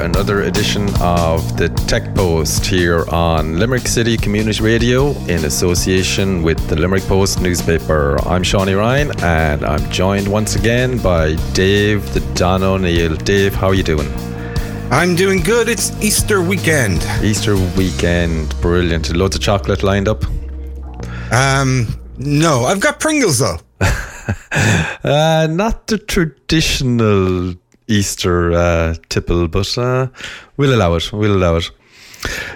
Another edition of the Tech Post here on Limerick City Community Radio in association with the Limerick Post newspaper. I'm Shawnee Ryan and I'm joined once again by Dave the Don O'Neill. Dave, how are you doing? I'm doing good. It's Easter weekend. Easter weekend, brilliant. Loads of chocolate lined up. Um, no, I've got Pringles though. uh, not the traditional Easter uh, tipple, but uh, we'll allow it. We'll allow it.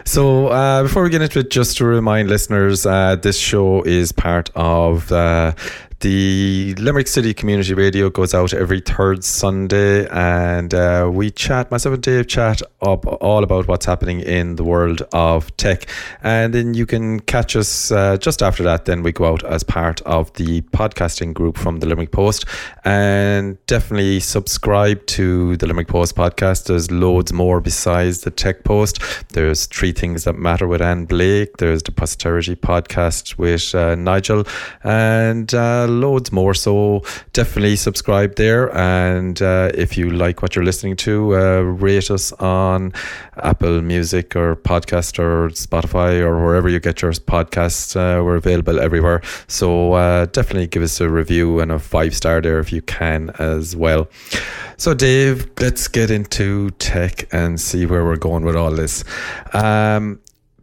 So, uh, before we get into it, just to remind listeners, uh, this show is part of uh, the Limerick City Community Radio goes out every third Sunday, and uh, we chat, myself and Dave chat up all about what's happening in the world of tech. And then you can catch us uh, just after that. Then we go out as part of the podcasting group from the Limerick Post. And definitely subscribe to the Limerick Post podcast. There's loads more besides the Tech Post. There's Three Things That Matter with Anne Blake, there's the Posterity podcast with uh, Nigel, and uh, loads more. So definitely subscribe there. And uh, if you like what you're listening to, uh, rate us on Apple Music or podcast or Spotify or wherever you get your podcasts. Uh, we're available everywhere. So uh, definitely give us a review and a five star there if you can as well. So, Dave, let's get into tech and see where we're going with all this. Um,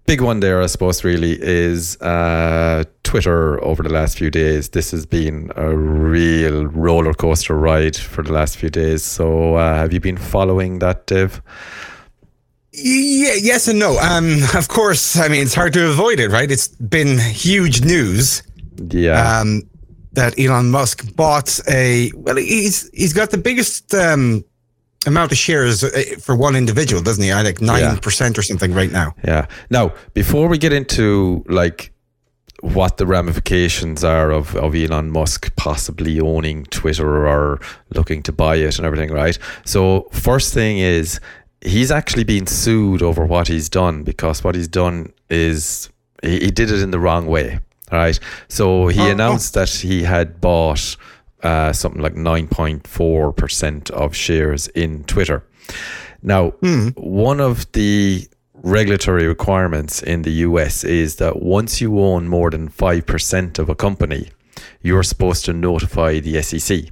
big one there, I suppose, really is uh, Twitter over the last few days. This has been a real roller coaster ride for the last few days. So, uh, have you been following that, Dave? Yeah, yes and no. Um, of course, I mean it's hard to avoid it, right? It's been huge news. Yeah. Um, that Elon Musk bought a well, he's he's got the biggest um, amount of shares uh, for one individual, doesn't he? I like nine yeah. percent or something right now. Yeah. Now, before we get into like what the ramifications are of, of Elon Musk possibly owning Twitter or looking to buy it and everything, right? So, first thing is he's actually been sued over what he's done because what he's done is he, he did it in the wrong way. Right. So he oh, oh. announced oh. that he had bought uh, something like 9.4% of shares in Twitter. Now, mm. one of the regulatory requirements in the US is that once you own more than 5% of a company, you're supposed to notify the SEC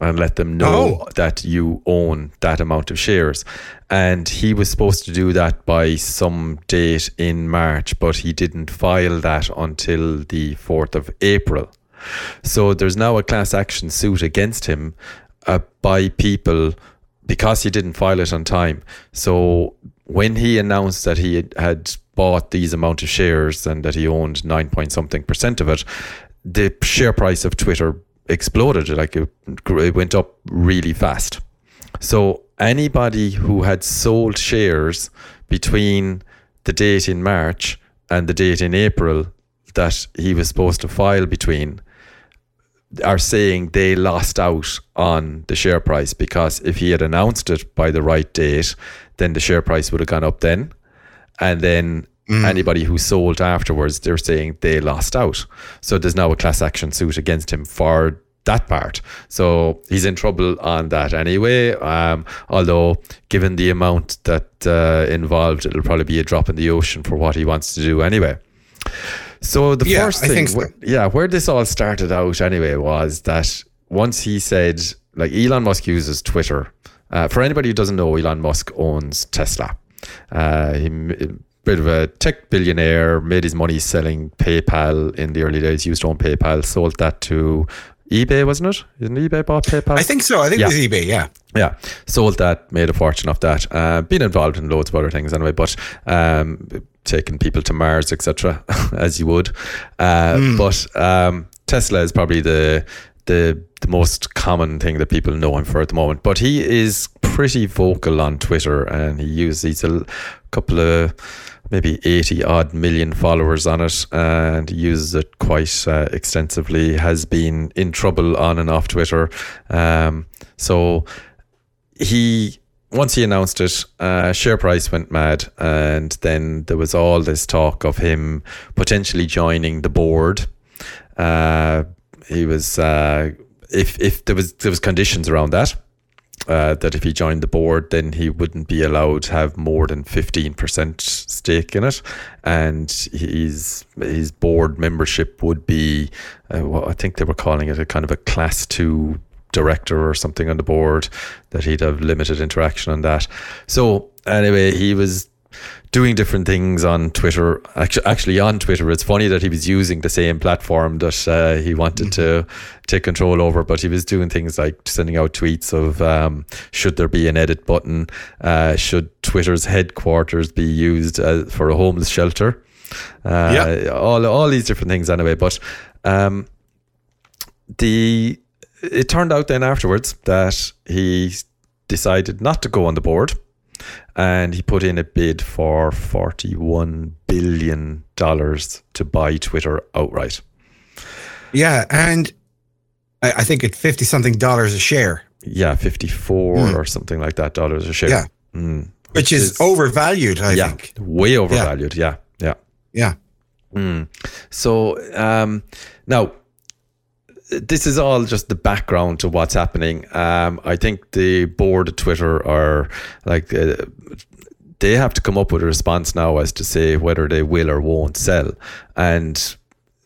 and let them know oh. that you own that amount of shares. And he was supposed to do that by some date in March, but he didn't file that until the 4th of April. So there's now a class action suit against him uh, by people because he didn't file it on time. So when he announced that he had bought these amount of shares and that he owned nine point something percent of it, the share price of Twitter exploded. Like it, it went up really fast. So anybody who had sold shares between the date in March and the date in April that he was supposed to file between are saying they lost out on the share price because if he had announced it by the right date, then the share price would have gone up then. And then Mm. Anybody who sold afterwards, they're saying they lost out. So there's now a class action suit against him for that part. So he's in trouble on that anyway. Um, although, given the amount that uh, involved, it'll probably be a drop in the ocean for what he wants to do anyway. So the yeah, first thing, so. yeah, where this all started out anyway was that once he said, like Elon Musk uses Twitter. Uh, for anybody who doesn't know, Elon Musk owns Tesla. Uh, he bit of a tech billionaire, made his money selling PayPal in the early days, used to own PayPal, sold that to eBay, wasn't it? Isn't eBay bought PayPal? I think so. I think yeah. it was eBay, yeah. Yeah. Sold that, made a fortune off that. Uh, been involved in loads of other things anyway, but um, taking people to Mars, etc., as you would. Uh, mm. But um, Tesla is probably the the the most common thing that people know him for at the moment. But he is pretty vocal on Twitter, and he uses a couple of maybe 80 odd million followers on it and uses it quite uh, extensively has been in trouble on and off twitter. Um, so he once he announced it uh, share price went mad and then there was all this talk of him potentially joining the board. Uh, he was uh, if if there was there was conditions around that uh, that if he joined the board, then he wouldn't be allowed to have more than fifteen percent stake in it, and his his board membership would be, uh, well, I think they were calling it a kind of a class two director or something on the board that he'd have limited interaction on that. So anyway, he was doing different things on Twitter. Actually, actually on Twitter, it's funny that he was using the same platform that uh, he wanted mm-hmm. to take control over, but he was doing things like sending out tweets of um, should there be an edit button? Uh, should Twitter's headquarters be used uh, for a homeless shelter? Uh, yeah. all all these different things anyway. But um, the it turned out then afterwards that he decided not to go on the board and he put in a bid for $41 billion to buy Twitter outright. Yeah. And I, think at 50 something dollars a share. Yeah, 54 mm. or something like that dollars a share. Yeah. Mm. Which, Which is, is, overvalued, I yeah, think. Way overvalued. Yeah. Yeah. Yeah. yeah. Mm. So um, now, this is all just the background to what's happening. Um, I think the board of Twitter are like uh, they have to come up with a response now as to say whether they will or won't sell, and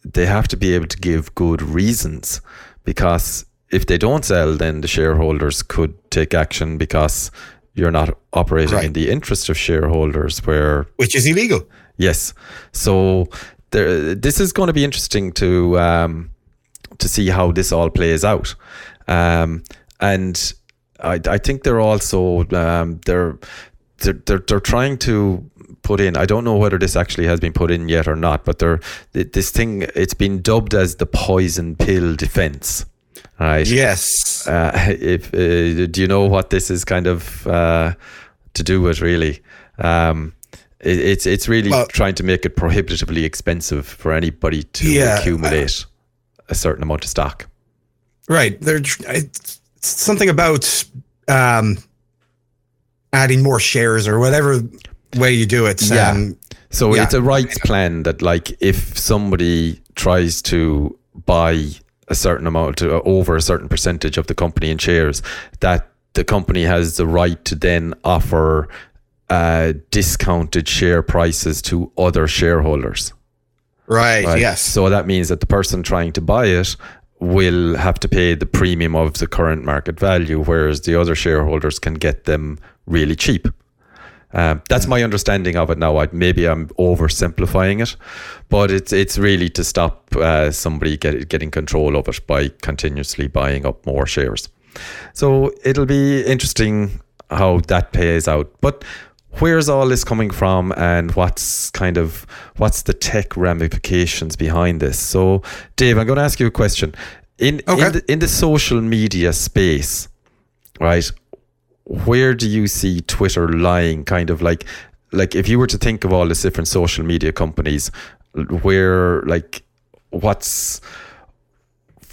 they have to be able to give good reasons because if they don't sell, then the shareholders could take action because you're not operating right. in the interest of shareholders, where which is illegal. Yes, so there, this is going to be interesting to. Um, to see how this all plays out. Um, and I, I think they're also um, they're, they're they're they're trying to put in. I don't know whether this actually has been put in yet or not, but they're this thing. It's been dubbed as the poison pill defense. Right. Yes. Uh, if uh, do you know what this is kind of uh, to do with really? Um, it, it's it's really well, trying to make it prohibitively expensive for anybody to yeah, accumulate a certain amount of stock. Right. There's something about um, adding more shares or whatever way you do it. Yeah. Um, so yeah. it's a rights plan that, like, if somebody tries to buy a certain amount to, uh, over a certain percentage of the company in shares, that the company has the right to then offer uh, discounted share prices to other shareholders. Right, right, yes. So that means that the person trying to buy it will have to pay the premium of the current market value, whereas the other shareholders can get them really cheap. Um, that's my understanding of it now. I, maybe I'm oversimplifying it, but it's it's really to stop uh, somebody get, getting control of it by continuously buying up more shares. So it'll be interesting how that pays out. But where's all this coming from and what's kind of what's the tech ramifications behind this so dave i'm going to ask you a question in okay. in, the, in the social media space right where do you see twitter lying kind of like like if you were to think of all these different social media companies where like what's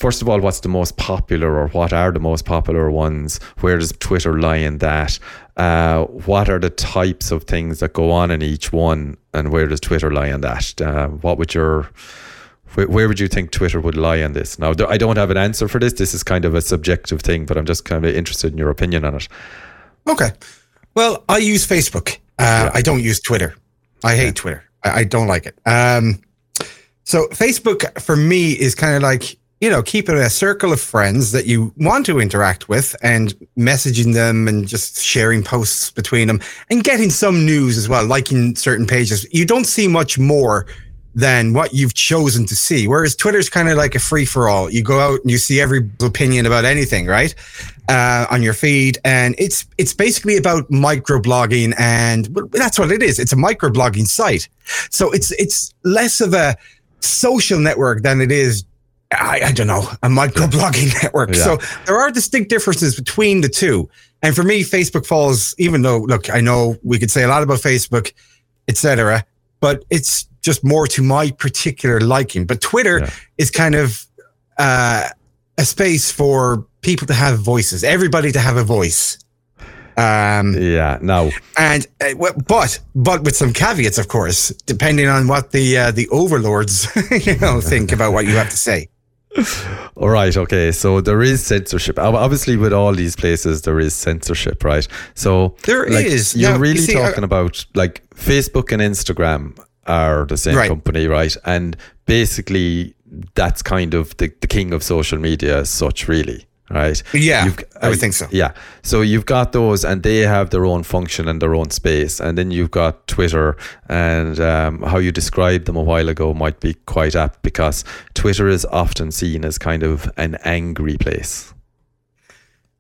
first of all, what's the most popular or what are the most popular ones? Where does Twitter lie in that? Uh, what are the types of things that go on in each one, and where does Twitter lie in that? Uh, what would your where, where, would you think Twitter would lie in this? Now, I don't have an answer for this. This is kind of a subjective thing, but I'm just kind of interested in your opinion on it. Okay. Well, I use Facebook. Uh, yeah. I don't use Twitter. I hate yeah. Twitter. I, I, don't like it. Um, so Facebook for me is kind of like you know, keeping a circle of friends that you want to interact with and messaging them and just sharing posts between them and getting some news as well, liking certain pages. You don't see much more than what you've chosen to see. Whereas Twitter's kind of like a free for all. You go out and you see every opinion about anything, right? Uh, on your feed. And it's, it's basically about microblogging and that's what it is. It's a microblogging site. So it's, it's less of a social network than it is I, I don't know, a microblogging network. Yeah. So there are distinct differences between the two. And for me, Facebook falls, even though, look, I know we could say a lot about Facebook, etc., but it's just more to my particular liking. But Twitter yeah. is kind of uh, a space for people to have voices, everybody to have a voice. Um, yeah, no, and uh, but but with some caveats, of course, depending on what the uh, the overlords you know think about what you have to say. All right, okay. So there is censorship. Obviously, with all these places, there is censorship, right? So There like, is. You're Now, you really see, I- talking about like Facebook and Instagram are the same Right. company, right? And basically, that's kind of the, the king of social media as such, really. Right. Yeah, You've- I would think so. Yeah. So you've got those, and they have their own function and their own space. And then you've got Twitter, and um, how you described them a while ago might be quite apt because Twitter is often seen as kind of an angry place.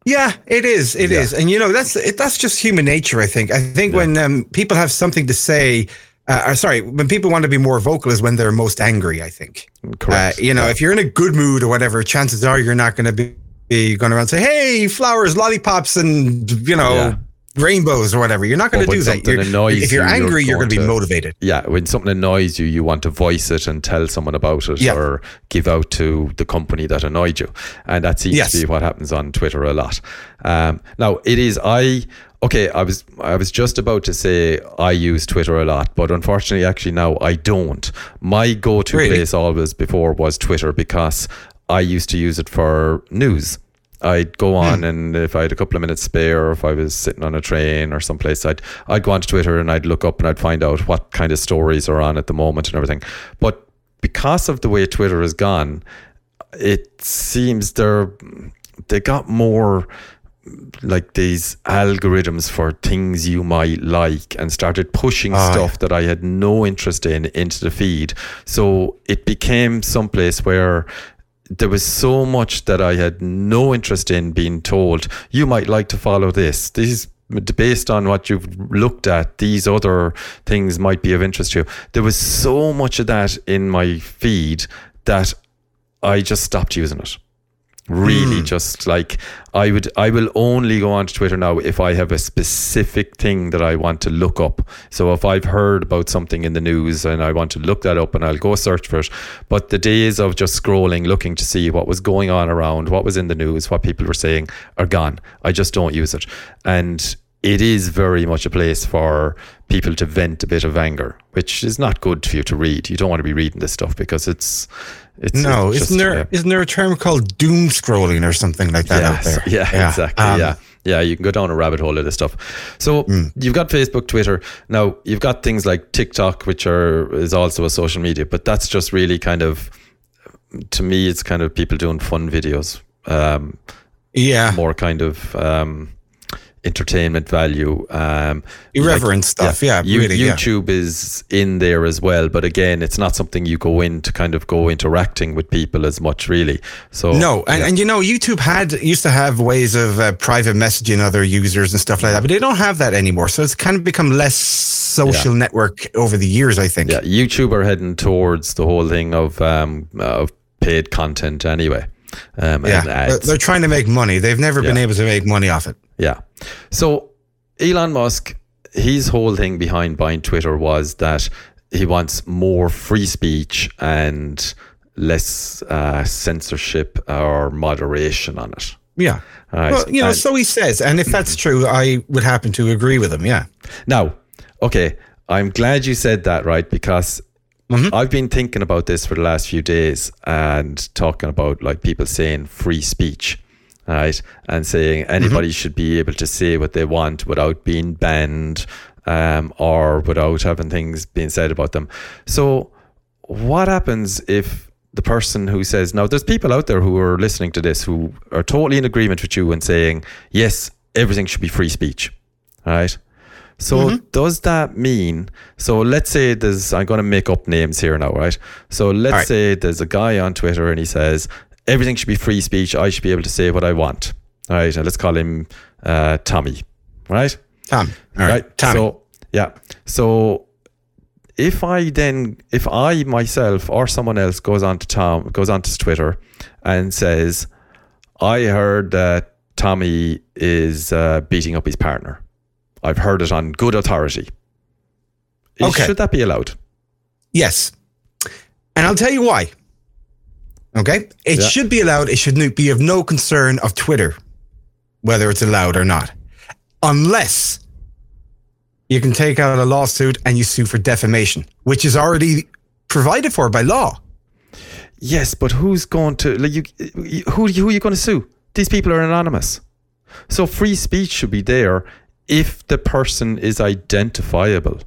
Yeah, it is. It Yeah. is, and you know that's it, that's just human nature. I think. I think when um, people have something to say, uh, or sorry, when people want to be more vocal is when they're most angry. I think. Correct. Uh, you know, if you're in a good mood or whatever, chances are you're not going to be, be going around and say, "Hey, flowers, lollipops, and you know, Yeah. rainbows or whatever." You're not going to do that. You're- if you're you, angry, you're, going to be motivated. yeah, when something annoys you, you want to voice it and tell someone about it Yeah. or give out to the company that annoyed you. And that seems Yes. to be what happens on Twitter a lot. Um, now, it is, I, okay, I was, I was just about to say I use Twitter a lot, but unfortunately, actually, now I don't. My go to Really? place always before was Twitter because I used to use it for news. I'd go on Hmm. and if I had a couple of minutes spare, or if I was sitting on a train or someplace, I'd I'd go onto Twitter and I'd look up and I'd find out what kind of stories are on at the moment and everything. But because of the way Twitter has gone, it seems they're they got more like these algorithms for things you might like and started pushing Ah, stuff that I had no interest in into the feed. So it became someplace where there was so much that I had no interest in being told, you might like to follow this. This based on what you've looked at, these other things might be of interest to you. There was so much of that in my feed that I just stopped using it. Really, hmm. just like I would, I will only go onto Twitter now if I have a specific thing that I want to look up. So if I've heard about something in the news and I want to look that up and I'll go search for it. But the days of just scrolling, looking to see what was going on around, what was in the news, what people were saying are gone. I just don't use it. And it is very much a place for people to vent a bit of anger, which is not good for you to read. You don't want to be reading this stuff because it's it's No, it's isn't there yeah. not there a term called doom scrolling or something like that out there? Yeah, exactly. Um, yeah. Yeah, you can go down a rabbit hole of this stuff. So Hmm. you've got Facebook, Twitter. Now you've got things like TikTok, which are is also a social media, but that's just really kind of to me, it's kind of people doing fun videos. Um, yeah, more kind of um, entertainment value. Um, irreverent stuff. Yeah, You- really. yeah. YouTube is in there as well, but again, it's not something you go in to kind of go interacting with people as much, really. So No, and, and you know, YouTube had used to have ways of uh, private messaging other users and stuff like that, but they don't have that anymore. So it's kind of become less social network over the years. I think. yeah, YouTube are heading towards the whole thing of um, of paid content anyway. Um, Yeah, they're, trying to make money. They've never been able to make money off it. Yeah. So Elon Musk, his whole thing behind buying Twitter was that he wants more free speech and less uh, censorship or moderation on it. Yeah. Right. Well, you know, And- so he says, and if that's true, I would happen to agree with him. Yeah. Now, okay, I'm glad you said that, right? Because I've been thinking about this for the last few days and talking about like people saying free speech, right? And saying anybody should be able to say what they want without being banned um, or without having things being said about them. So, what happens if the person who says, now there's people out there who are listening to this who are totally in agreement with you and saying, yes, everything should be free speech, right? So does that mean? So let's say there's. I'm going to make up names here now, right? So let's Alright. say there's a guy on Twitter and he says everything should be free speech. I should be able to say what I want. All right, and let's call him uh, Tommy, right? Tom. All right. Tommy. So yeah. So if I then, if I myself or someone else goes on to Tom, goes on to Twitter and says, I heard that Tommy is uh, beating up his partner. I've heard it on good authority. Is- Okay. Should that be allowed? Yes. And I'll tell you why. Okay. It Yeah. should be allowed. It should be of no concern of Twitter, whether it's allowed or not, unless you can take out a lawsuit and you sue for defamation, which is already provided for by law. Yes, but who's going to like you? Who who are you going to sue? These people are anonymous. So free speech should be there if the person is identifiable.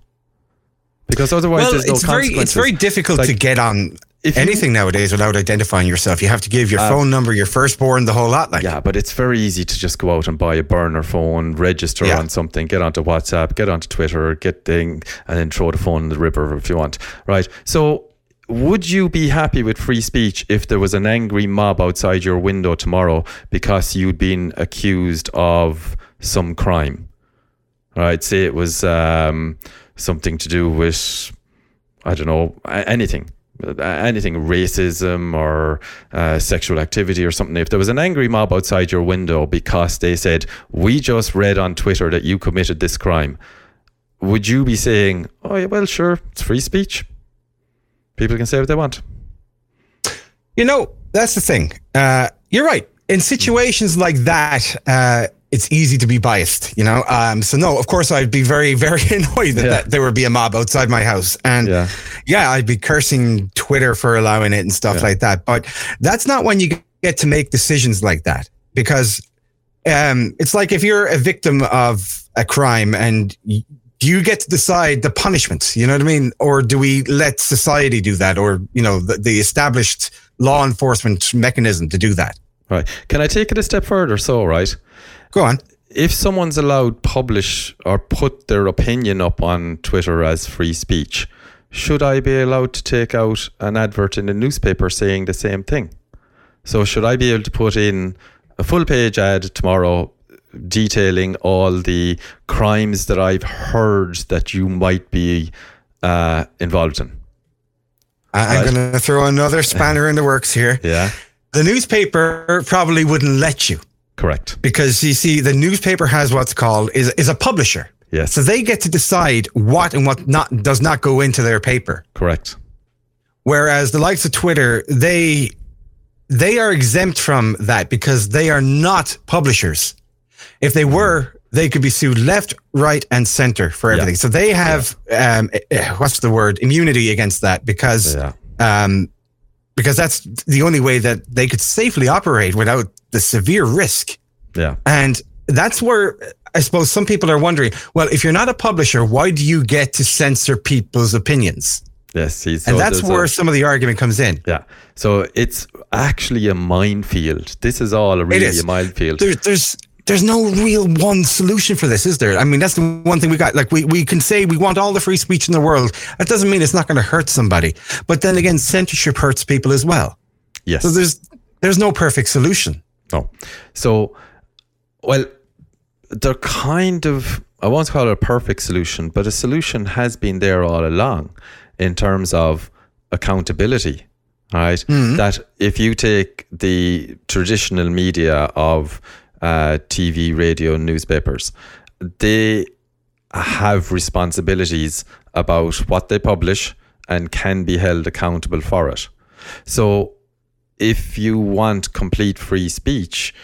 Because otherwise, well, there's no it's very it's very difficult Like, to get on if you- anything nowadays without identifying yourself. You have to give your Uh, phone number, your firstborn, the whole lot. Like, Yeah, but it's very easy to just go out and buy a burner phone, register Yeah. on something, get onto WhatsApp, get onto Twitter, get thing, and then throw the phone in the river if you want. Right. So, would you be happy with free speech if there was an angry mob outside your window tomorrow because you'd been accused of some crime? Right. Say it was um, something to do with, I don't know, anything anything racism or uh, sexual activity or something if there was an angry mob outside your window because they said we just read on twitter that you committed this crime would you be saying oh yeah well sure it's free speech people can say what they want You know, that's the thing. Uh, you're right. In situations like that, uh, it's easy to be biased, you know? Um, so, no, of course, I'd be very, very annoyed that, Yeah. that there would be a mob outside my house. And Yeah. yeah, I'd be cursing Twitter for allowing it and stuff Yeah. like that. But that's not when you get to make decisions like that because um, it's like if you're a victim of a crime and y- do you get to decide the punishment? You know what I mean? Or do we let society do that or, you know, the, the established law enforcement mechanism to do that? right can i take it a step further so right Go on. if someone's allowed publish or put their opinion up on Twitter as free speech, should I be allowed to take out an advert in a newspaper saying the same thing? So should I be able to put in a full page ad tomorrow detailing all the crimes that I've heard that you might be uh, involved in? I'm Right. going to throw another spanner in the works here. Yeah, The newspaper probably wouldn't let you correct. because you see, the newspaper has what's called is, is a publisher. Yes, So they get to decide what and what not does not go into their paper. correct. Whereas the likes of Twitter, they they are exempt from that because they are not publishers. If they were, they could be sued left, right, and center for Yeah. everything. So they have um, eh, what's the word immunity against that because Yeah, um, because that's the only way that they could safely operate without the severe risk. yeah, And that's where I suppose some people are wondering, well, if you're not a publisher, why do you get to censor people's opinions? yes. See, so and that's there's a- where some of the argument comes in. Yeah. So it's actually a minefield. This is all a really is. a minefield. There, there's there's no real one solution for this, is there? I mean, that's the one thing we got. Like we, we can say we want all the free speech in the world. That doesn't mean it's not going to hurt somebody. But then again, censorship hurts people as well. yes. So there's there's no perfect solution. no. So, well, they're kind of, I won't call it a perfect solution, but a solution has been there all along in terms of accountability. All right? Mm-hmm. That if you take the traditional media of uh, TV, radio, newspapers, they have responsibilities about what they publish and can be held accountable for it. So if you want complete free speech,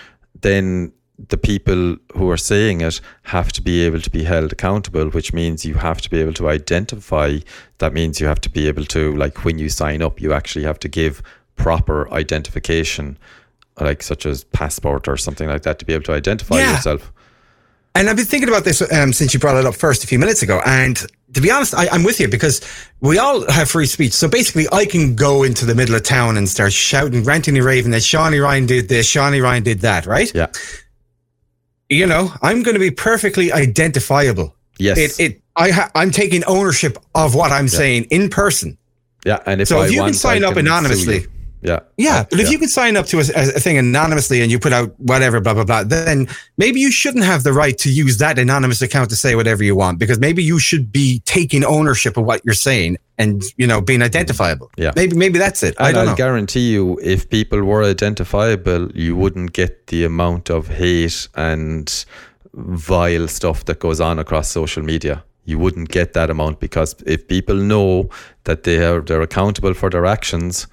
then the people who are saying it have to be able to be held accountable, which means you have to be able to identify. That means you have to be able to, like, when you sign up, you actually have to give proper identification, like such as passport or something like that, to be able to identify Yeah. yourself. And I've been thinking about this um, since you brought it up first a few minutes ago. And to be honest, I, I'm with you because we all have free speech. So basically, I can go into the middle of town and start shouting, ranting and raving that Shawnee Ryan did this, Shawnee Ryan did that, right? Yeah. You know, I'm going to be perfectly identifiable. Yes. It, it, I ha- I'm taking ownership of what I'm saying in person. yeah. And if So I if you can sign I up can anonymously-. Yeah. Yeah, but if Yeah. you could sign up to a, a thing anonymously and you put out whatever, blah blah blah, then maybe you shouldn't have the right to use that anonymous account to say whatever you want because maybe you should be taking ownership of what you're saying and you know being identifiable. Yeah. maybe maybe that's it. I don't I'll know. guarantee you, if people were identifiable, you wouldn't get the amount of hate and vile stuff that goes on across social media. You wouldn't get that amount because if people know that they are they're accountable for their actions,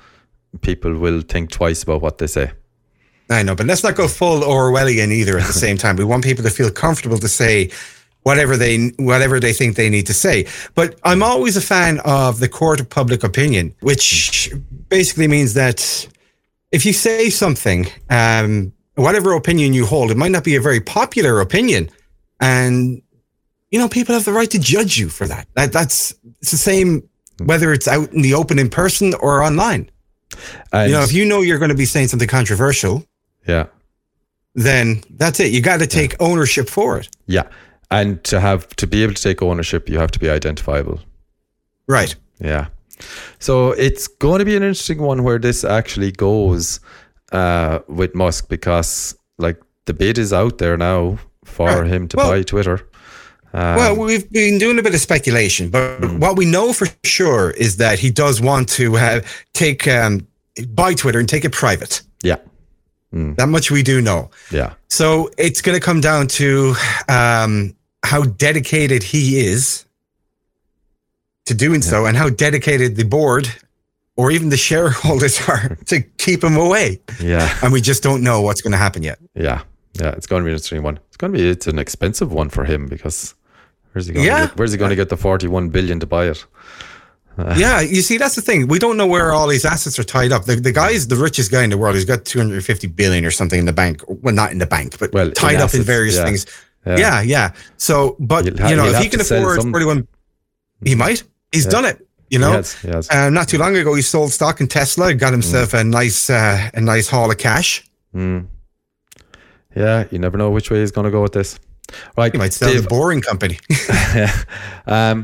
people will think twice about what they say. I know, but let's not go full Orwellian either. At the same time, we want people to feel comfortable to say whatever they whatever they think they need to say. But I'm always a fan of the court of public opinion, which basically means that if you say something, um, whatever opinion you hold, it might not be a very popular opinion, and you know people have the right to judge you for that. that that's it's the same whether it's out in the open in person or online. And you know, if you know you're going to be saying something controversial, yeah, then that's it. You got to take ownership for it. yeah, and to have to be able to take ownership, you have to be identifiable. Right. Yeah. So it's going to be an interesting one where this actually goes uh, with Musk because, like, the bid is out there now for Right. him to Well- buy Twitter. Um, Well, we've been doing a bit of speculation, but what we know for sure is that he does want to uh, take um, buy Twitter and take it private. yeah, That much we do know. yeah, So it's going to come down to um, how dedicated he is to doing so, and how dedicated the board or even the shareholders are to keep him away. yeah, And we just don't know what's going to happen yet. yeah, yeah. It's going to be an interesting one. It's going to be it's an expensive one for him because where's he going? Yeah. to get, where's he going to get the forty-one billion to buy it? yeah, you see, that's the thing. We don't know where all these assets are tied up. The, the guy's the richest guy in the world. He's got 250 billion or something in the bank. Well, not in the bank, but Well, in tied up in various yeah. things. Yeah. Yeah. yeah, So, but ha- you know, if he can afford some. 41, he might. He's Yeah. done it. You know, Yes, yes. um, not too long ago, he sold stock in Tesla, got himself Mm. a nice, uh, a nice haul of cash. Yeah, you never know which way he's going to go with this. Right, You might sell Dave, the boring company. um,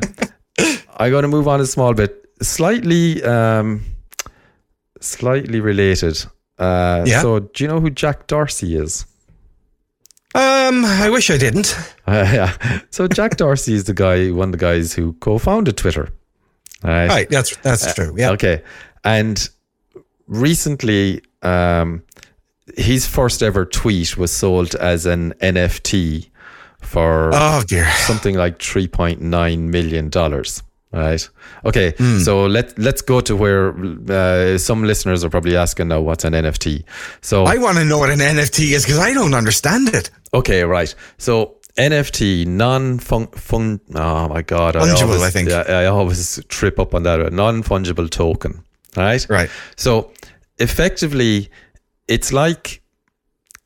I'm going to move on a small bit, slightly, um, slightly related. Uh, Yeah. So, do you know who Jack Dorsey is? um, I wish I didn't. Uh, yeah. So Jack Dorsey is the guy, one of the guys who co-founded Twitter. Right. Right, that's that's true. Yeah. Okay. And recently, um, his first ever tweet was sold as an NFT for Oh dear. something like three point nine million dollars. Right. Okay. Hmm. So let let's go to where uh, some listeners are probably asking now, what's an NFT? So I want to know what an NFT is because I don't understand it. okay, right. So NFT, non fun, oh my god, Fungible, always, I think. Yeah, I always trip up on that. Non fungible token. Right. Right. So effectively, it's like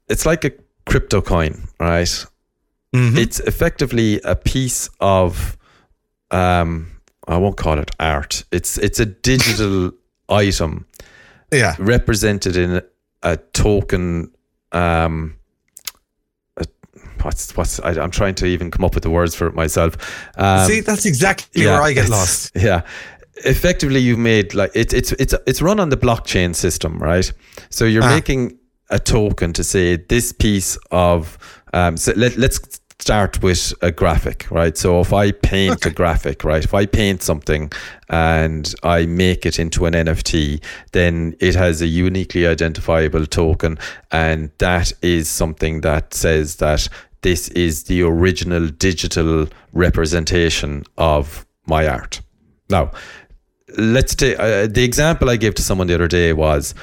it's like a crypto coin, right? Mhm. It's effectively a piece of um I won't call it art. It's it's a digital item Yeah. represented in a token um a, what's what's I, I'm trying to even come up with the words for it myself. Um, See, that's exactly where I get lost. Yeah. Effectively, you've made like it, it's it's it's run on the blockchain system, right? So you're Ah. making a token to say this piece of um. So let let's start with a graphic, right? So if I paint a graphic, right? If I paint something and I make it into an NFT, then it has a uniquely identifiable token, and that is something that says that this is the original digital representation of my art. Now, let's take uh, the example I gave to someone the other day was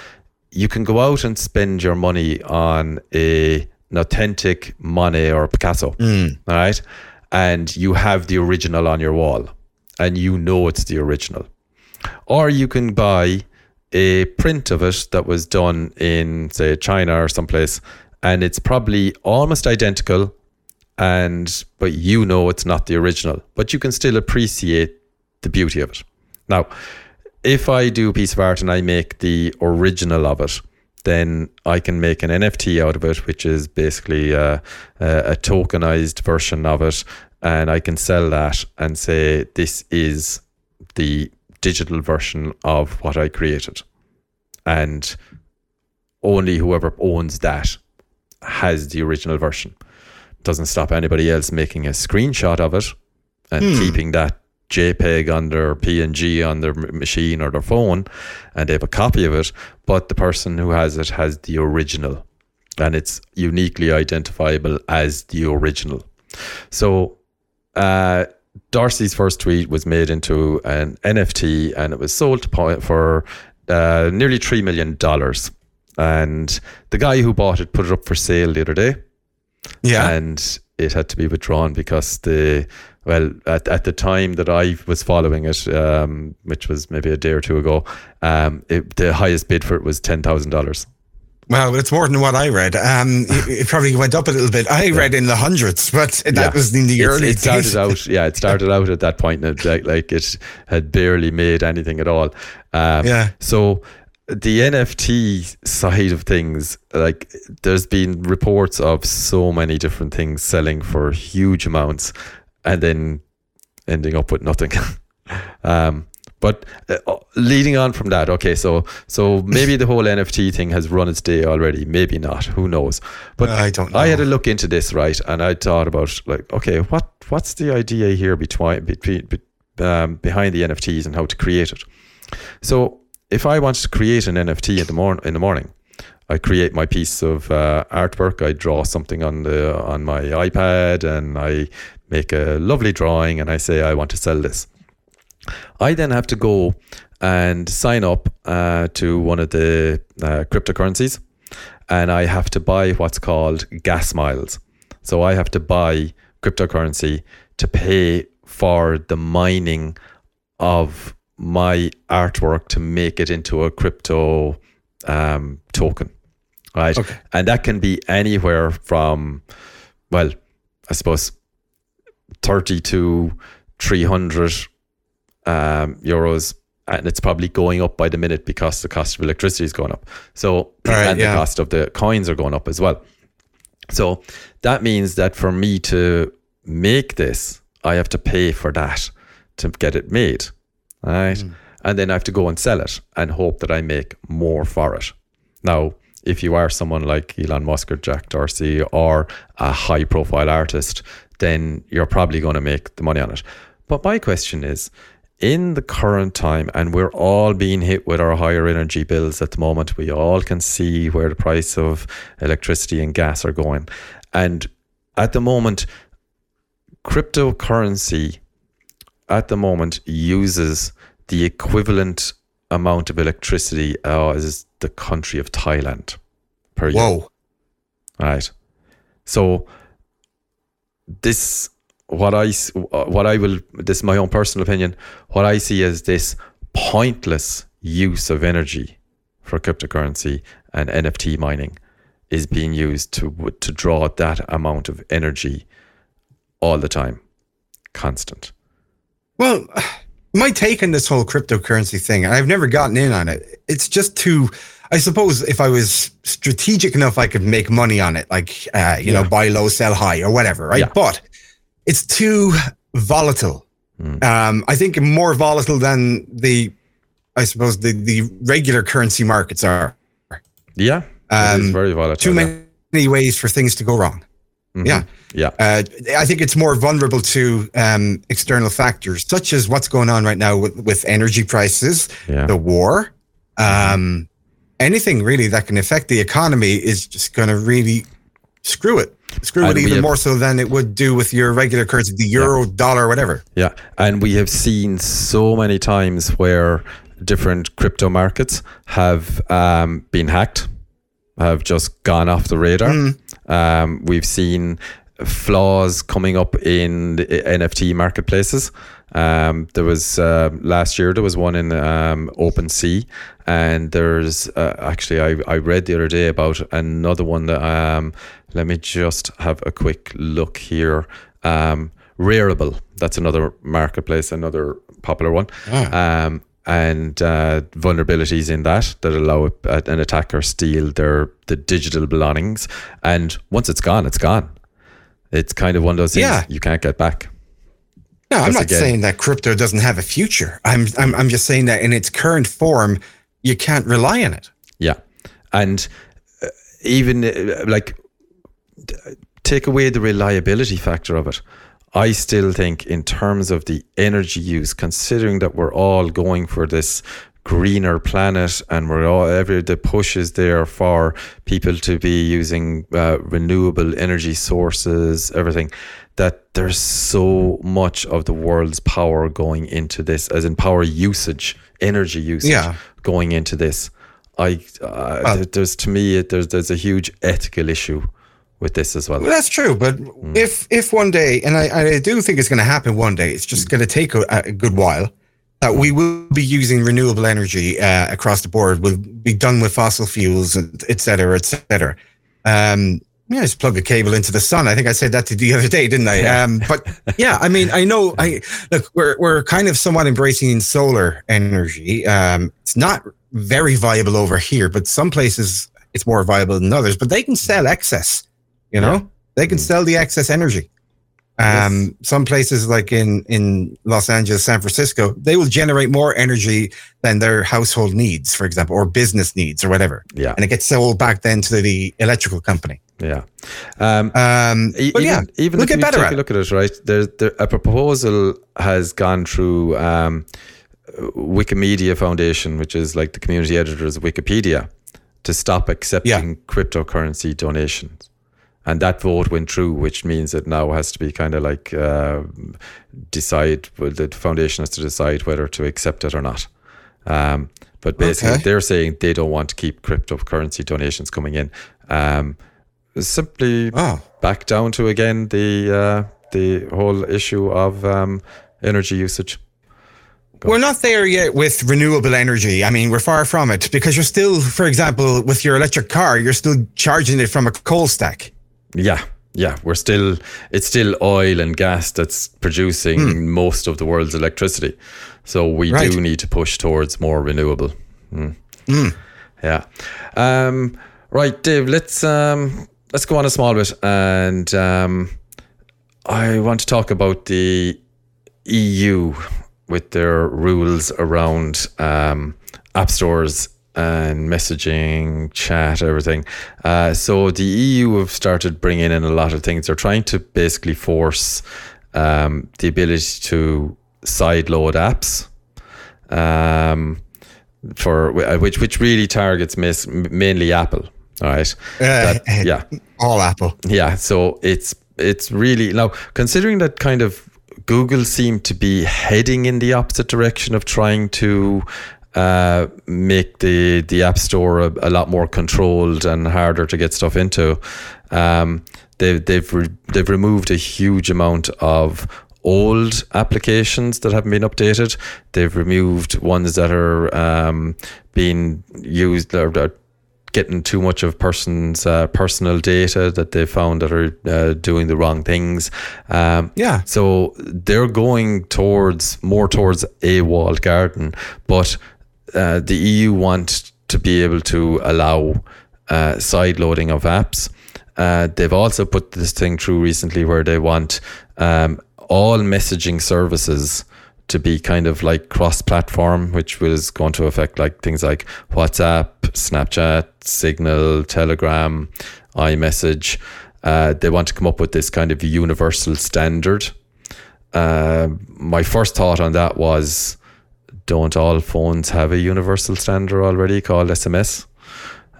you can go out and spend your money on a an authentic Monet or Picasso, mm. all right, and you have the original on your wall, and you know it's the original, or you can buy a print of it that was done in say China or someplace, and it's probably almost identical, and but you know it's not the original, but you can still appreciate the beauty of it. Now, if I do a piece of art and I make the original of it, then I can make an NFT out of it, which is basically uh, a, a tokenized version of it, and I can sell that and say this is the digital version of what I created, and only whoever owns that has the original version. Doesn't stop anybody else making a screenshot of it and keeping that JPEG on their PNG on their machine or their phone, and they have a copy of it. But the person who has it has the original, and it's uniquely identifiable as the original. So, uh, Dorsey's first tweet was made into an NFT, and it was sold for uh, nearly three million dollars. And the guy who bought it put it up for sale the other day Yeah. and it had to be withdrawn because the well at, at the time that I was following it, um, which was maybe a day or two ago, um, it, the highest bid for it was ten thousand dollars. Well, it's more than what I read. Um, it, it, probably went up a little bit. I yeah. read in the hundreds, but that yeah. was in the it's, early. It started days. out, yeah, it started out at that point, and it, like, like it had barely made anything at all. Um, yeah. So the NFT side of things, like there's been reports of so many different things selling for huge amounts, and then ending up with nothing. um, but uh, leading on from that, okay, so so maybe the whole NFT thing has run its day already. Maybe not. Who knows? But I don't. Know. I had a look into this, right, and I thought about like, okay, what what's the idea here between between um, behind the NFTs and how to create it? So if I want to create an NFT in the morning in the morning, I create my piece of uh, artwork. I draw something on the on my iPad, and I make a lovely drawing, and I say I want to sell this. I then have to go and sign up uh, to one of the uh, cryptocurrencies and I have to buy what's called gas miles. So I have to buy cryptocurrency to pay for the mining of my artwork to make it into a crypto um, token. Right. Okay. And that can be anywhere from, well, I suppose 30 to 300 um, euros and it's probably going up by the minute because the cost of electricity is going up. So right, and yeah. the cost of the coins are going up as well. So that means that for me to make this, I have to pay for that to get it made. Right. Mm. And then I have to go and sell it and hope that I make more for it. Now, if you are someone like Elon Musk or Jack Dorsey or a high profile artist, then you're probably going to make the money on it. But my question is in the current time, and we're all being hit with our higher energy bills at the moment, we all can see where the price of electricity and gas are going. And at the moment, cryptocurrency at the moment uses the equivalent amount of electricity uh, as the country of Thailand per year. Whoa. Right. So this what I what I will this is my own personal opinion. What I see is this pointless use of energy for cryptocurrency and NFT mining is being used to to draw that amount of energy all the time, constant. Well, my take on this whole cryptocurrency thing, I've never gotten in on it. It's just too. I suppose if I was strategic enough, I could make money on it, like uh, you yeah. know, buy low, sell high, or whatever, right? Yeah. But it's too volatile. Mm. Um, I think more volatile than the, I suppose the the regular currency markets are. Yeah, um, very volatile. Too many yeah. ways for things to go wrong. Mm-hmm. Yeah, yeah. Uh, I think it's more vulnerable to um, external factors such as what's going on right now with, with energy prices, yeah. the war, um, anything really that can affect the economy is just going to really screw it. Screw and it even have, more so than it would do with your regular currency, the euro, yeah. dollar, whatever. Yeah. And we have seen so many times where different crypto markets have um, been hacked, have just gone off the radar. Mm. Um, we've seen flaws coming up in the NFT marketplaces. Um, there was uh, last year there was one in um, OpenSea, and there's uh, actually I, I read the other day about another one that um, let me just have a quick look here. Um, Rarible, that's another marketplace, another popular one. Ah. Um, and uh, vulnerabilities in that that allow an attacker steal their the digital belongings, and once it's gone, it's gone. It's kind of one of those things yeah. you can't get back. No, I'm not again, saying that crypto doesn't have a future. I'm, I'm I'm just saying that in its current form, you can't rely on it. Yeah, and uh, even uh, like take away the reliability factor of it. I still think, in terms of the energy use, considering that we're all going for this greener planet and we're all every the push is there for people to be using uh, renewable energy sources everything that there's so much of the world's power going into this as in power usage energy usage yeah. going into this i uh, there's to me there's there's a huge ethical issue with this as well. Well, that's true, but if if one day, and I, I do think it's going to happen one day, it's just going to take a, a good while. That we will be using renewable energy uh, across the board. We'll be done with fossil fuels, et cetera, et cetera. Um, yeah, just plug a cable into the sun. I think I said that to the other day, didn't I? Um, but yeah, I mean, I know. I look, we're we're kind of somewhat embracing solar energy. Um, it's not very viable over here, but some places it's more viable than others. But they can sell excess. You know, Yeah. they can Mm. sell the excess energy. Um, some places like in in Los Angeles, San Francisco, they will generate more energy than their household needs, for example, or business needs, or whatever, Yeah, and it gets sold back then to the electrical company. yeah. Um, Um, but even, yeah, even we'll if get you better take at a look at it, right? There, there, a proposal has gone through um, Wikimedia Foundation, which is like the community editors of Wikipedia, to stop accepting cryptocurrency donations. And that vote went through, which means it now has to be kind of like uh, decide. Well, the foundation has to decide whether to accept it or not. Um, but basically, Okay. they're saying they don't want to keep cryptocurrency donations coming in. Um, simply Oh, back down to again the uh, the whole issue of um, energy usage. we're not there yet with renewable energy. I mean, we're far from it because you're still, for example, with your electric car, you're still charging it from a coal stack. Yeah, yeah, we're still it's still oil and gas that's producing most of the world's electricity. So we Right. do need to push towards more renewable. Mm. Yeah. Um, right, Dave. Let's um, let's go on a small bit, and um, I want to talk about the EU with their rules around um, app stores and messaging, chat, everything. Uh, so the EU have started bringing in a lot of things. They're trying to basically force um, the ability to sideload apps. Um, for which which really targets mis- mainly Apple, all right? Uh, That- yeah, All Apple. yeah, so it's it's really now considering that kind of Google seemed to be heading in the opposite direction of trying to uh, make the the App Store a, a lot more controlled and harder to get stuff into. Um, they've they've re- they've removed a huge amount of old applications that haven't been updated. They've removed ones that are um, being used or that getting too much of person's uh, personal data that they found that are uh, doing the wrong things. Um, Yeah. so they're going towards more towards a walled garden, but uh, the EU want to be able to allow uh, side loading of apps. Uh, they've also put this thing through recently where they want um, all messaging services to be kind of like cross-platform, which was going to affect like things like WhatsApp, Snapchat, Signal, Telegram, iMessage. Uh, they want to come up with this kind of universal standard. Uh, my first thought on that was, don't all phones have a universal standard already called SMS?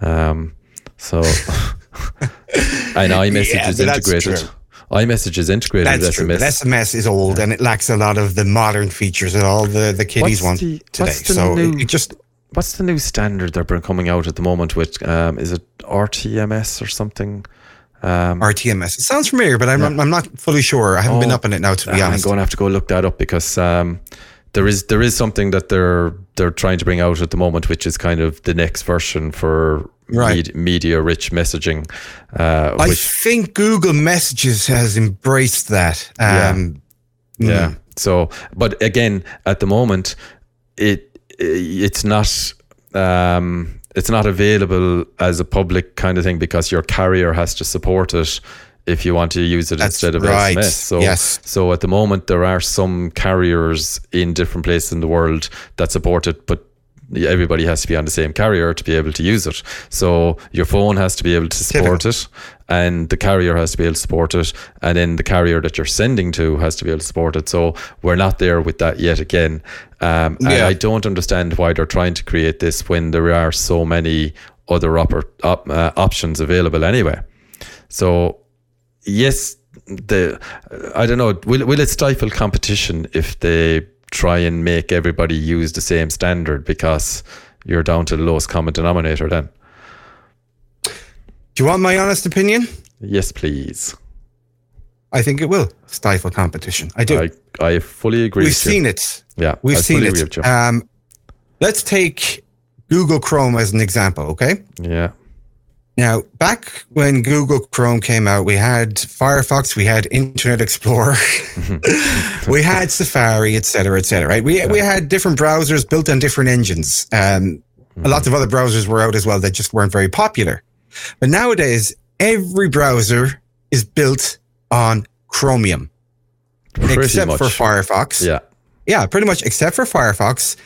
Um, so, and iMessage Yeah, is integrated. true. iMessage is integrated That's with. SMS. But SMS is old and it lacks a lot of the modern features that all the, the kiddies What's want the- today. So new- it, just What's the new standard they're been coming out at the moment with? Um, is it RTMS or something? Um, RTMS. It sounds familiar, but I'm, I'm not fully sure. I haven't been Oh, up on it now, to be honest. I'm going to have to go look that up because um, there is there is something that they're they're trying to bring out at the moment, which is kind of the next version for Right. media rich messaging. Uh, I which think Google Messages has embraced that. Yeah. Um, yeah. mm. So, but again, at the moment, it it's not um, it's not available as a public kind of thing because your carrier has to support it if you want to use it That's instead of right. SMS. So, Yes. so at the moment, there are some carriers in different places in the world that support it, but everybody has to be on the same carrier to be able to use it. So your phone has to be able to support it, and the carrier has to be able to support it, and then the carrier that you're sending to has to be able to support it. So we're not there with that yet again. Um, And I don't understand why they're trying to create this when there are so many other oppor- op- uh, options available anyway. So yes, the I don't know. Will will it stifle competition if they try and make everybody use the same standard because you're down to the lowest common denominator then? Do you want my honest opinion? Yes, please. I think it will stifle competition. I do. I, I fully agree. We've with you. seen it. Yeah, We've I seen fully agree with it. Um, let's take Google Chrome as an example. Okay. yeah, Now, back when Google Chrome came out, we had Firefox, we had Internet Explorer, we had Safari, et cetera, et cetera. Right? We we had different browsers built on different engines. Um, A lot of other browsers were out as well that just weren't very popular. But nowadays, every browser is built on Chromium, pretty except much. for Firefox. yeah, Yeah, pretty much except for Firefox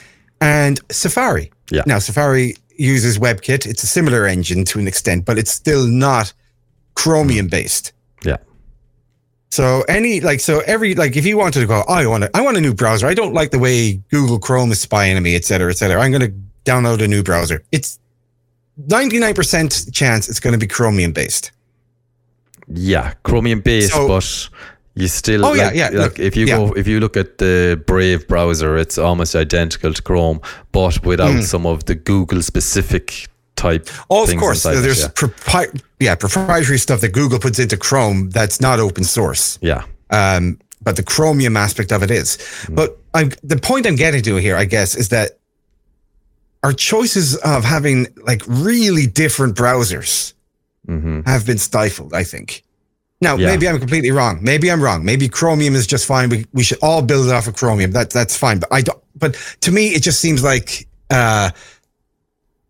and Safari. Yeah. Now, Safari uses WebKit. It's a similar engine to an extent, but it's still not Chromium based. yeah, So any like so every like if you wanted to go, oh, I want a, I want a new browser. I don't like the way Google Chrome is spying on me, et cetera, et cetera. I'm going to download a new browser. It's 99% chance it's going to be Chromium based. yeah. Chromium based, So- but you still. Oh, yeah, like, yeah, Like look, if you yeah. go, if you look at the Brave browser, it's almost identical to Chrome, but without some of the Google specific type. Oh, of course, inside it, there's yeah. propri- yeah proprietary stuff that Google puts into Chrome that's not open source. yeah, um, but the Chromium aspect of it is. But I'm, the point I'm getting to here, I guess, is that our choices of having like really different browsers hmm have been stifled. I think. Now, Yeah. maybe I'm completely wrong. Maybe I'm wrong. Maybe Chromium is just fine. We, we should all build it off of Chromium. That that's fine. But I don't. But to me, it just seems like uh,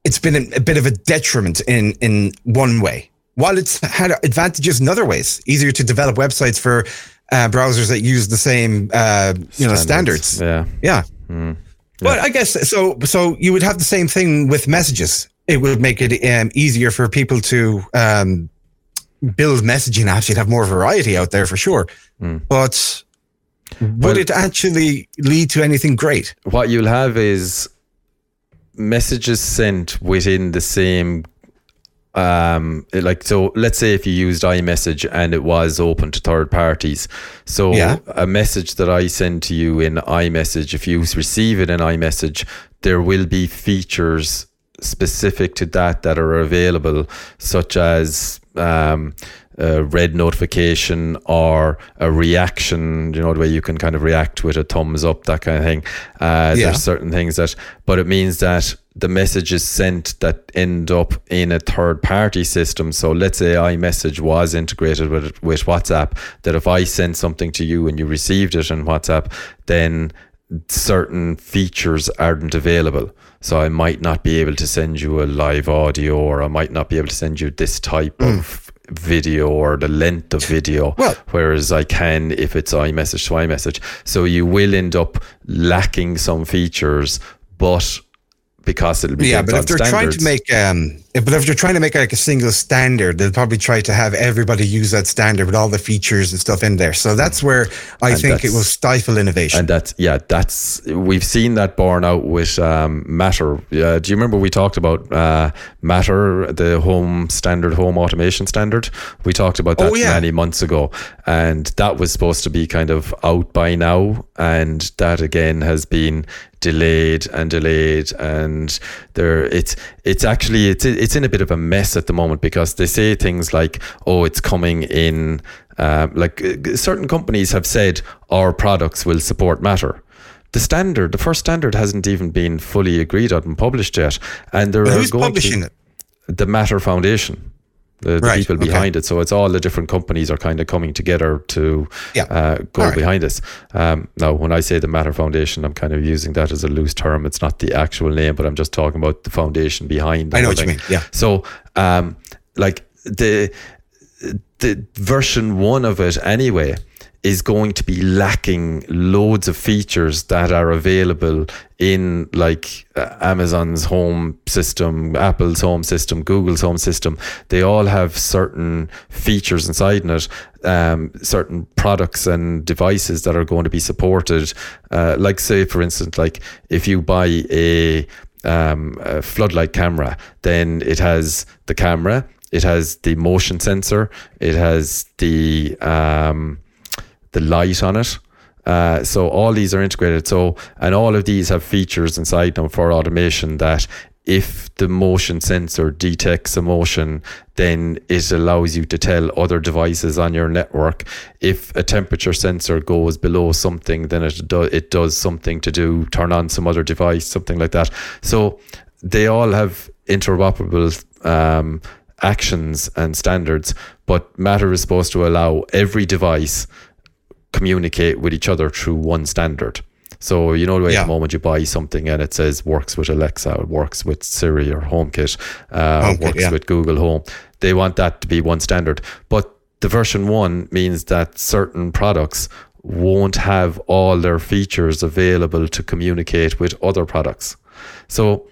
it's been a, a bit of a detriment in in one way. While it's had advantages in other ways, easier to develop websites for uh, browsers that use the same uh, you know standards. Yeah, Yeah. Mm. But I guess so. So you would have the same thing with messages. It would make it um, easier for people to um, build messaging apps. You'd have more variety out there for sure. Mm. But would Well- it actually lead to anything great? what you'll have is messages sent within the same um like so let's say if you used iMessage and it was open to third parties so Yeah. a message that I send to you in iMessage if you receive it in iMessage there will be features specific to that that are available such as um a red notification or a reaction, you know, the way you can kind of react with a thumbs up, that kind of thing. Uh, Yeah. There's certain things that, but it means that the messages sent that end up in a third party system. So let's say iMessage was integrated with, with WhatsApp, that if I send something to you and you received it in WhatsApp, then certain features aren't available. So I might not be able to send you a live audio or I might not be able to send you this type of video or the length of video. Well- whereas I can if it's iMessage to iMessage. So you will end up lacking some features, but because it'll be Yeah, but if they're trying to make, um, but if you're trying to make like a single standard, they'll probably try to have everybody use that standard with all the features and stuff in there. So that's where I And think it will stifle innovation. And that's yeah, that's we've seen that borne out with um, Matter. Uh, do you remember we talked about uh, Matter, the home standard, home automation standard? We talked about that Oh, yeah. many months ago, and that was supposed to be kind of out by now, and that again has been delayed and delayed, and there it's it's actually it's it's in a bit of a mess at the moment because they say things like, oh, it's coming in. Uh, like uh, certain companies have said, our products will support Matter. The standard, the first standard, hasn't even been fully agreed on and published yet, and there But are who's going publishing to, it? The Matter Foundation. The, the Right, people okay. behind it. So it's all the different companies are kind of coming together to Yeah. uh, go right. behind this. Um, now, when I say the Matter Foundation, I'm kind of using that as a loose term. It's not the actual name, but I'm just talking about the foundation behind. the I know whole what you mean. Yeah. So, um, like the the version one of it anyway is going to be lacking loads of features that are available in like uh, Amazon's home system, Apple's home system, Google's home system. They all have certain features inside in it, um, certain products and devices that are going to be supported. Uh, like say, for instance, like if you buy a um, a floodlight camera, then it has the camera, it has the motion sensor, it has the um, the light on it. Uh, so all these are integrated. So and all of these have features inside them for automation that if the motion sensor detects a motion, then it allows you to tell other devices on your network. If a temperature sensor goes below something, then it do, it does something to do turn on some other device, something like that. So they all have interoperable um, actions and standards, but Matter is supposed to allow every device communicate with each other through one standard. So you know the way Yeah. at the moment you buy something and it says works with Alexa, works with Siri or HomeKit, uh, HomeKit, works yeah. with Google Home. They want that to be one standard. But the version one means that certain products won't have all their features available to communicate with other products. So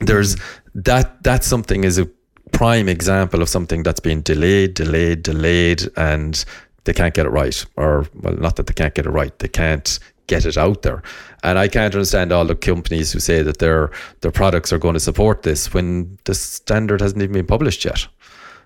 there's that that something is a prime example of something that's been delayed, delayed, delayed, and they can't get it right. Or well, not that they can't get it right, they can't get it out there. And I can't understand all the companies who say that their their products are going to support this when the standard hasn't even been published yet.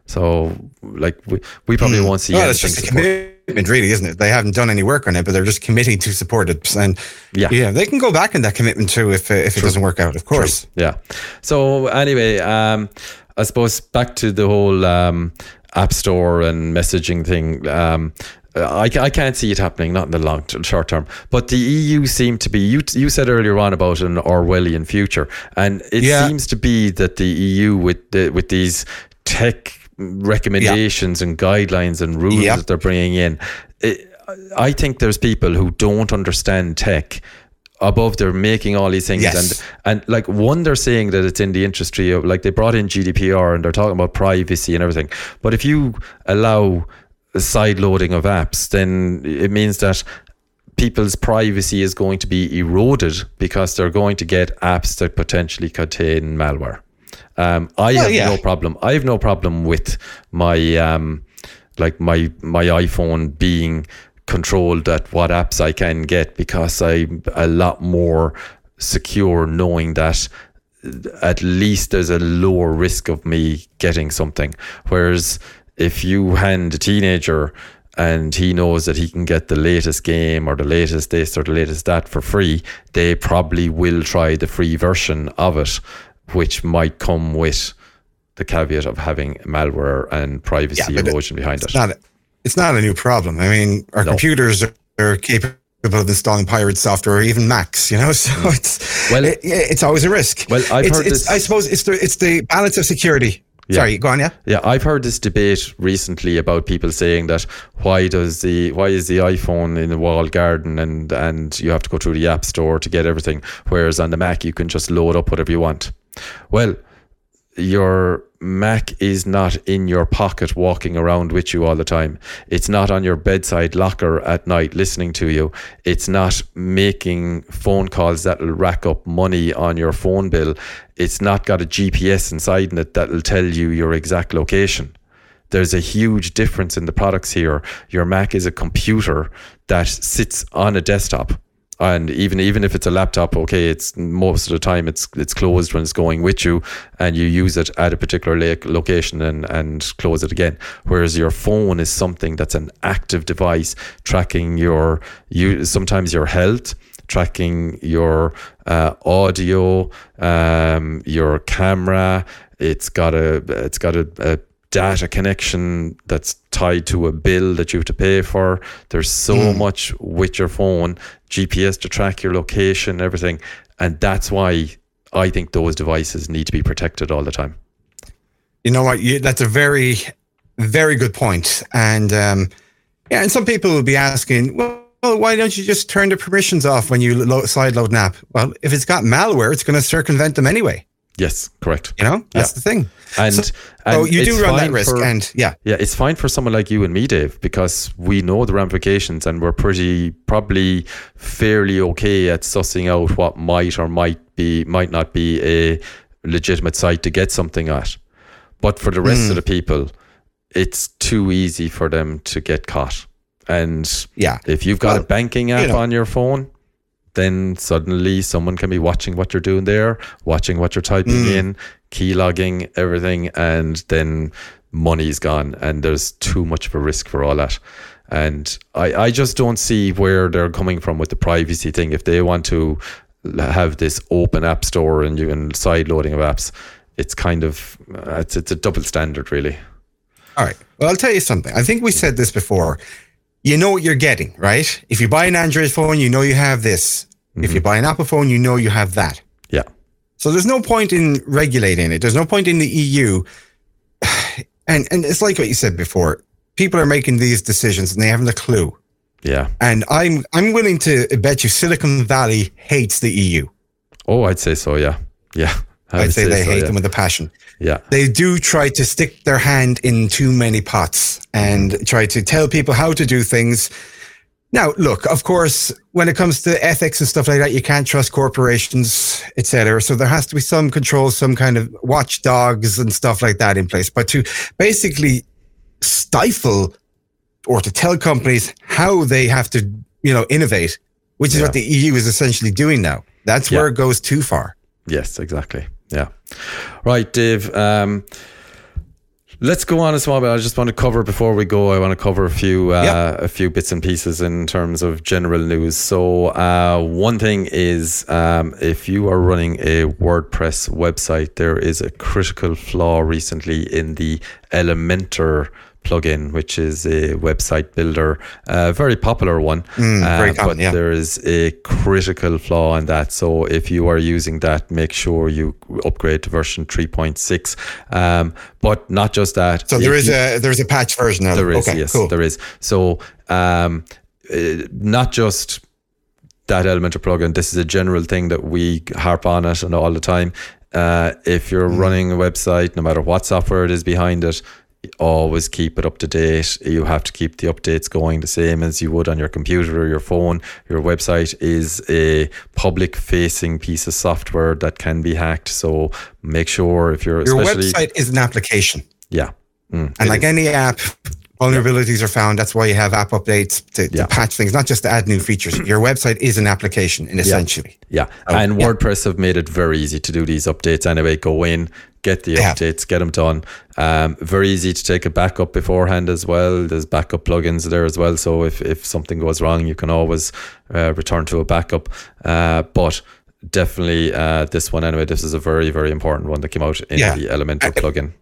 So like we, we probably won't see Well, it's just a commitment, really, isn't it? They haven't done any work on it, but they're just committing to support it. And Yeah. yeah, they can go back in that commitment too if uh, if it doesn't work out, of course. Yeah. So anyway, um, I suppose back to the whole um, app store and messaging thing. Um, I, I can't see it happening, not in the long short term. But the EU seem to be. You you said earlier on about an Orwellian future, and it Yeah. seems to be that the EU with the, with these tech recommendations and guidelines and rules Yep. that they're bringing in. It, I think there's people who don't understand tech above they're making all these things Yes. and and like one they're saying that it's in the industry of like they brought in GDPR and they're talking about privacy and everything but if you allow side loading of apps then it means that people's privacy is going to be eroded because they're going to get apps that potentially contain malware um, I Well, have yeah. no problem I have no problem with my um, like my my iPhone being controlled at what apps I can get because I'm a lot more secure knowing that at least there's a lower risk of me getting something. Whereas if you hand a teenager and he knows that he can get the latest game or the latest this or the latest that for free, they probably will try the free version of it, which might come with the caveat of having malware and privacy Yeah, erosion behind it. Not it's not a new problem. I mean, our No. computers are, are capable of installing pirate software or even Macs, you know, so it's Mm. Well- it- it's always a risk. Well, I've it's, heard it's, this- I suppose it's the it's the balance of security. Yeah. Sorry, go on, yeah. Yeah, I've heard this debate recently about people saying that why does the why is the iPhone in the walled garden and and you have to go through the app store to get everything, whereas on the Mac you can just load up whatever you want. Well, your Mac is not in your pocket walking around with you all the time. It's not on your bedside locker at night listening to you. It's not making phone calls that'll rack up money on your phone bill. It's not got a GPS inside in it that'll tell you your exact location. There's a huge difference in the products here. Your Mac is a computer that sits on a desktop and even even if it's a laptop okay it's most of the time it's it's closed when it's going with you and you use it at a particular la- location and and close it again. Whereas your phone is something that's an active device tracking your you sometimes your health tracking your uh, audio um, your camera. It's got a it's got a, a data connection that's tied to a bill that you have to pay for. There's so much with your phone, GPS to track your location, everything. And that's why I think those devices need to be protected all the time. You know what? You, that's a very, very good point. And um, yeah, and some people will be asking, well, well, why don't you just turn the permissions off when you lo- sideload an app? Well, if it's got malware, it's going to circumvent them anyway. Yes, correct. You know, that's Yeah. the thing. And, So- oh, and So you do run that risk, for- and yeah, Yeah, it's fine for someone like you and me, Dave, because we know the ramifications and we're pretty probably fairly okay at sussing out what might or might be might not be a legitimate site to get something at. But for the rest of hmm. the people, it's too easy for them to get caught. And yeah. if you've got a banking app know. on your phone, then suddenly someone can be watching what you're doing there, watching what you're typing in, key logging everything, and then money's gone. And there's too much of a risk for all that. And I, I just don't see where they're coming from with the privacy thing. If they want to have this open app store and you can side loading of apps. It's kind of uh, it's it's a double standard really. All right. Well, I'll tell you something. I think we said this before. You know what you're getting, right? If you buy an Android phone, you know you have this. If you mm-hmm. buy an Apple phone, you know you have that. Yeah. So there's no point in regulating it. There's no point in the EU. And and it's like what you said before. People are making these decisions and they haven't a clue. Yeah. And I'm I'm willing to bet you Silicon Valley hates the EU. Oh, I'd say so. Yeah. Yeah. I'd would say they so, hate yeah. them with a passion. Yeah. They do try to stick their hand in too many pots and mm-hmm. try to tell people how to do things. Now, look, of course, when it comes to ethics and stuff like that, you can't trust corporations, etc. So there has to be some control, some kind of watchdogs and stuff like that in place. But to basically stifle or to tell companies how they have to, you know, innovate, which is Yeah. what the EU is essentially doing now. That's Yeah. where it goes too far. Yes, exactly. Yeah. Right, Dave. Um, let's go on a small bit. I just want to cover before we go. I want to cover a few uh, Yeah. a few bits and pieces in terms of general news. So uh, one thing is, um, if you are running a WordPress website, there is a critical flaw recently in the Elementor plugin, which is a website builder, a very popular one. Mm, very Uh, common, but yeah. there is a critical flaw in that. So if you are using that, make sure you upgrade to version 3.6. Um, but not just that. So there is you- a there's a patch version of there is, okay, yes, cool. there is. So um, uh, not just that Elementor plugin. This is a general thing that we harp on it and all the time. Uh, if you're Mm. running a website, no matter what software it is behind it, always keep it up to date. You have to keep the updates going the same as you would on your computer or your phone. Your website is a public facing piece of software that can be hacked. So make sure if you're Your website is an application, yeah. Mm, and like is. any app, vulnerabilities are found. That's why you have app updates to, to Yeah. patch things, not just to add new features. Your website is an application, in essentially. Yeah, Oh, and yeah. WordPress have made it very easy to do these updates anyway. Go in, get the Yeah. updates, get them done. Um, very easy to take a backup beforehand as well. There's backup plugins there as well. So if, if something goes wrong, you can always uh, return to a backup. Uh, but definitely uh, this one anyway, this is a very, very important one that came out in Yeah. the Elementor plugin.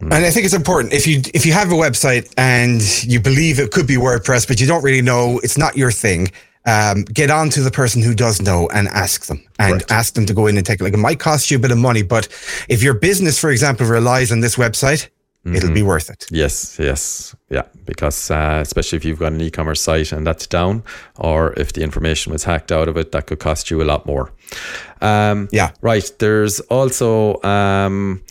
And I think it's important if you if you have a website and you believe it could be WordPress, but you don't really know, it's not your thing. Um, get on to the person who does know and ask them and Correct. ask them to go in and take a look. It might cost you a bit of money, but if your business, for example, relies on this website, it'll be worth it. Yes, yes, yeah. Because uh, especially if you've got an e-commerce site and that's down, or if the information was hacked out of it, that could cost you a lot more. Um, Yeah. Right. There's also um,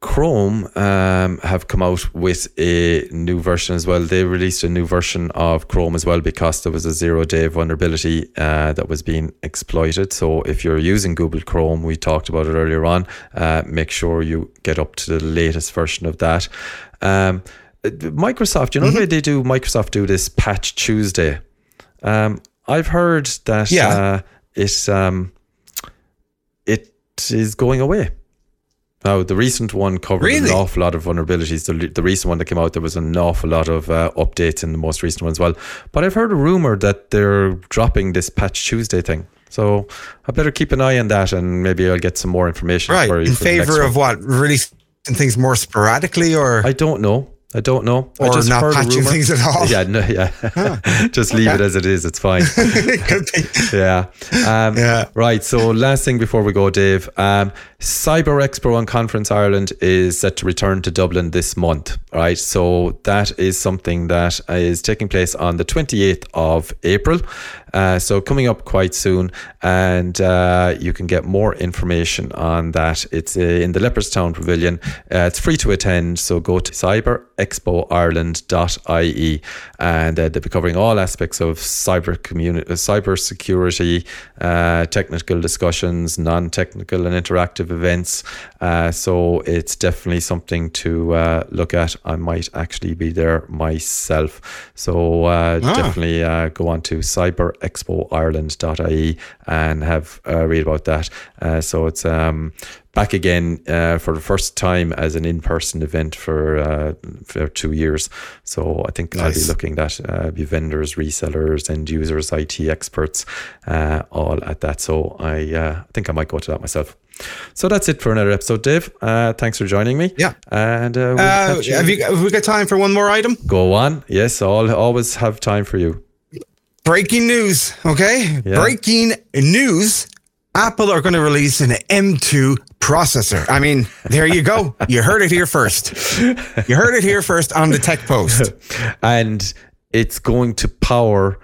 Chrome um, have come out with a new version as well. They released a new version of Chrome as well because there was a zero day vulnerability uh, that was being exploited. So if you're using Google Chrome, we talked about it earlier on, uh, make sure you get up to the latest version of that. Um, Microsoft, you know the way they do Microsoft do this patch Tuesday. Um, I've heard that Yeah. uh, it um, it is going away. Now, the recent one covered Really? an awful lot of vulnerabilities. The, the recent one that came out, there was an awful lot of uh, updates in the most recent one as well. But I've heard a rumor that they're dropping this Patch Tuesday thing. So I better keep an eye on that and maybe I'll get some more information Right. for you. In for the next favor of what? Releasing things more sporadically or I don't know. I don't know. I or just not heard patching rumor. things at all? Yeah, no, yeah. just leave it as it is. It's fine. It could be. yeah. Um, Yeah. Right. So, last thing before we go, Dave. Um, Cyber Expo and Conference Ireland is set to return to Dublin this month. Right. So, that is something that is taking place on the 28th of April. Uh, so, coming up quite soon. And uh, you can get more information on that. It's uh, in the Leopardstown Pavilion. Uh, it's free to attend. So, go to cyberexpoireland.ie and uh, they'll be covering all aspects of cyber community, uh, cyber security, uh, technical discussions, non-technical and interactive events. Uh, so it's definitely something to uh, look at. I might actually be there myself. So uh, Ah. definitely uh, go on to cyberexpoireland.ie and have a read about that. Uh, so it's um, back again uh, for the first time as an in-person event for, uh, for two years. So I think nice. I'll be looking at uh, be vendors, resellers, end users, IT experts, uh, all at that. So I uh, think I might go to that myself. So that's it for another episode, Dave. Uh, thanks for joining me. Yeah. And uh, we'll uh, have, you, have we got time for one more item? Go on. Yes, I'll always have time for you. Breaking news. Okay. Yeah. Breaking news. Apple are going to release an M2 processor. I mean, there you go. You heard it here first. You heard it here first on the Tech Post. and it's going to power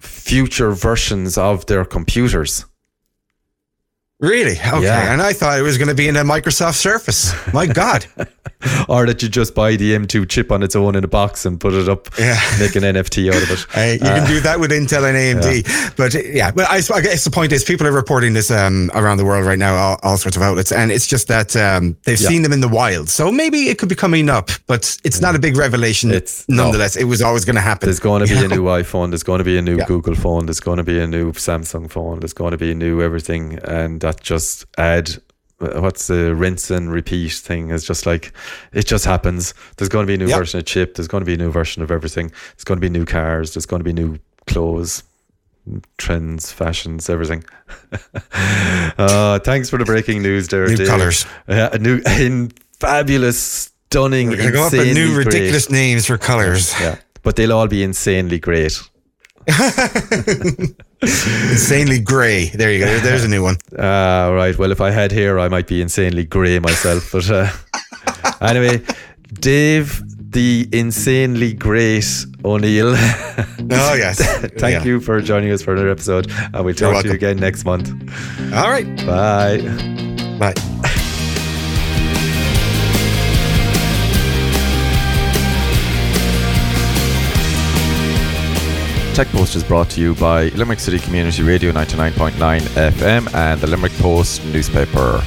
future versions of their computers. Really? Okay. Yeah. And I thought it was going to be in a Microsoft Surface. My God. or that you just buy the M2 chip on its own in a box and put it up, yeah. make an NFT out of it. Uh, you uh, can do that with Intel and AMD. Yeah. But yeah, but I, I, guess the point is people are reporting this um, around the world right now, all, all, sorts of outlets. And it's just that um, they've yeah. seen them in the wild. So maybe it could be coming up, but it's not a big revelation. It's nonetheless. No. It was always going to happen. There's going to be a new iPhone. There's going to be a new Google phone. There's going to be a new Samsung phone. There's going to be a new everything. And that just add what's the rinse and repeat thing? Is just like it just happens. There's going to be a new yep. version of chip there's going to be a new version of everything there's going to be new cars there's going to be new clothes trends fashions everything. Uh, thanks for the breaking news there new colors yeah new in fabulous stunning We're gonna go up with new ridiculous great. names for colors yeah but they'll all be insanely great insanely grey. There you go. There's a new one. Uh, right. Well, if I had hair, I might be insanely grey myself. But uh, anyway, Dave, the insanely great O'Neill. oh yes. Thank yeah. you for joining us for another episode, and we'll talk to you again next month. All right. Bye. Bye. Tech Post is brought to you by Limerick City Community Radio 99.9 FM and the Limerick Post newspaper.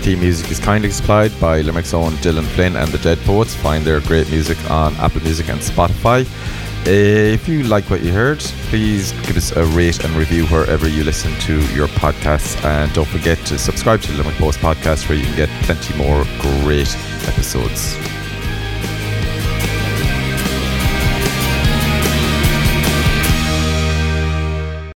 Theme music is kindly supplied by Limerick's own Dylan Flynn and the Dead Poets. Find their great music on Apple Music and Spotify. If you like what you heard, please give us a rate and review wherever you listen to your podcasts. And don't forget to subscribe to the Limerick Post podcast where you can get plenty more great episodes.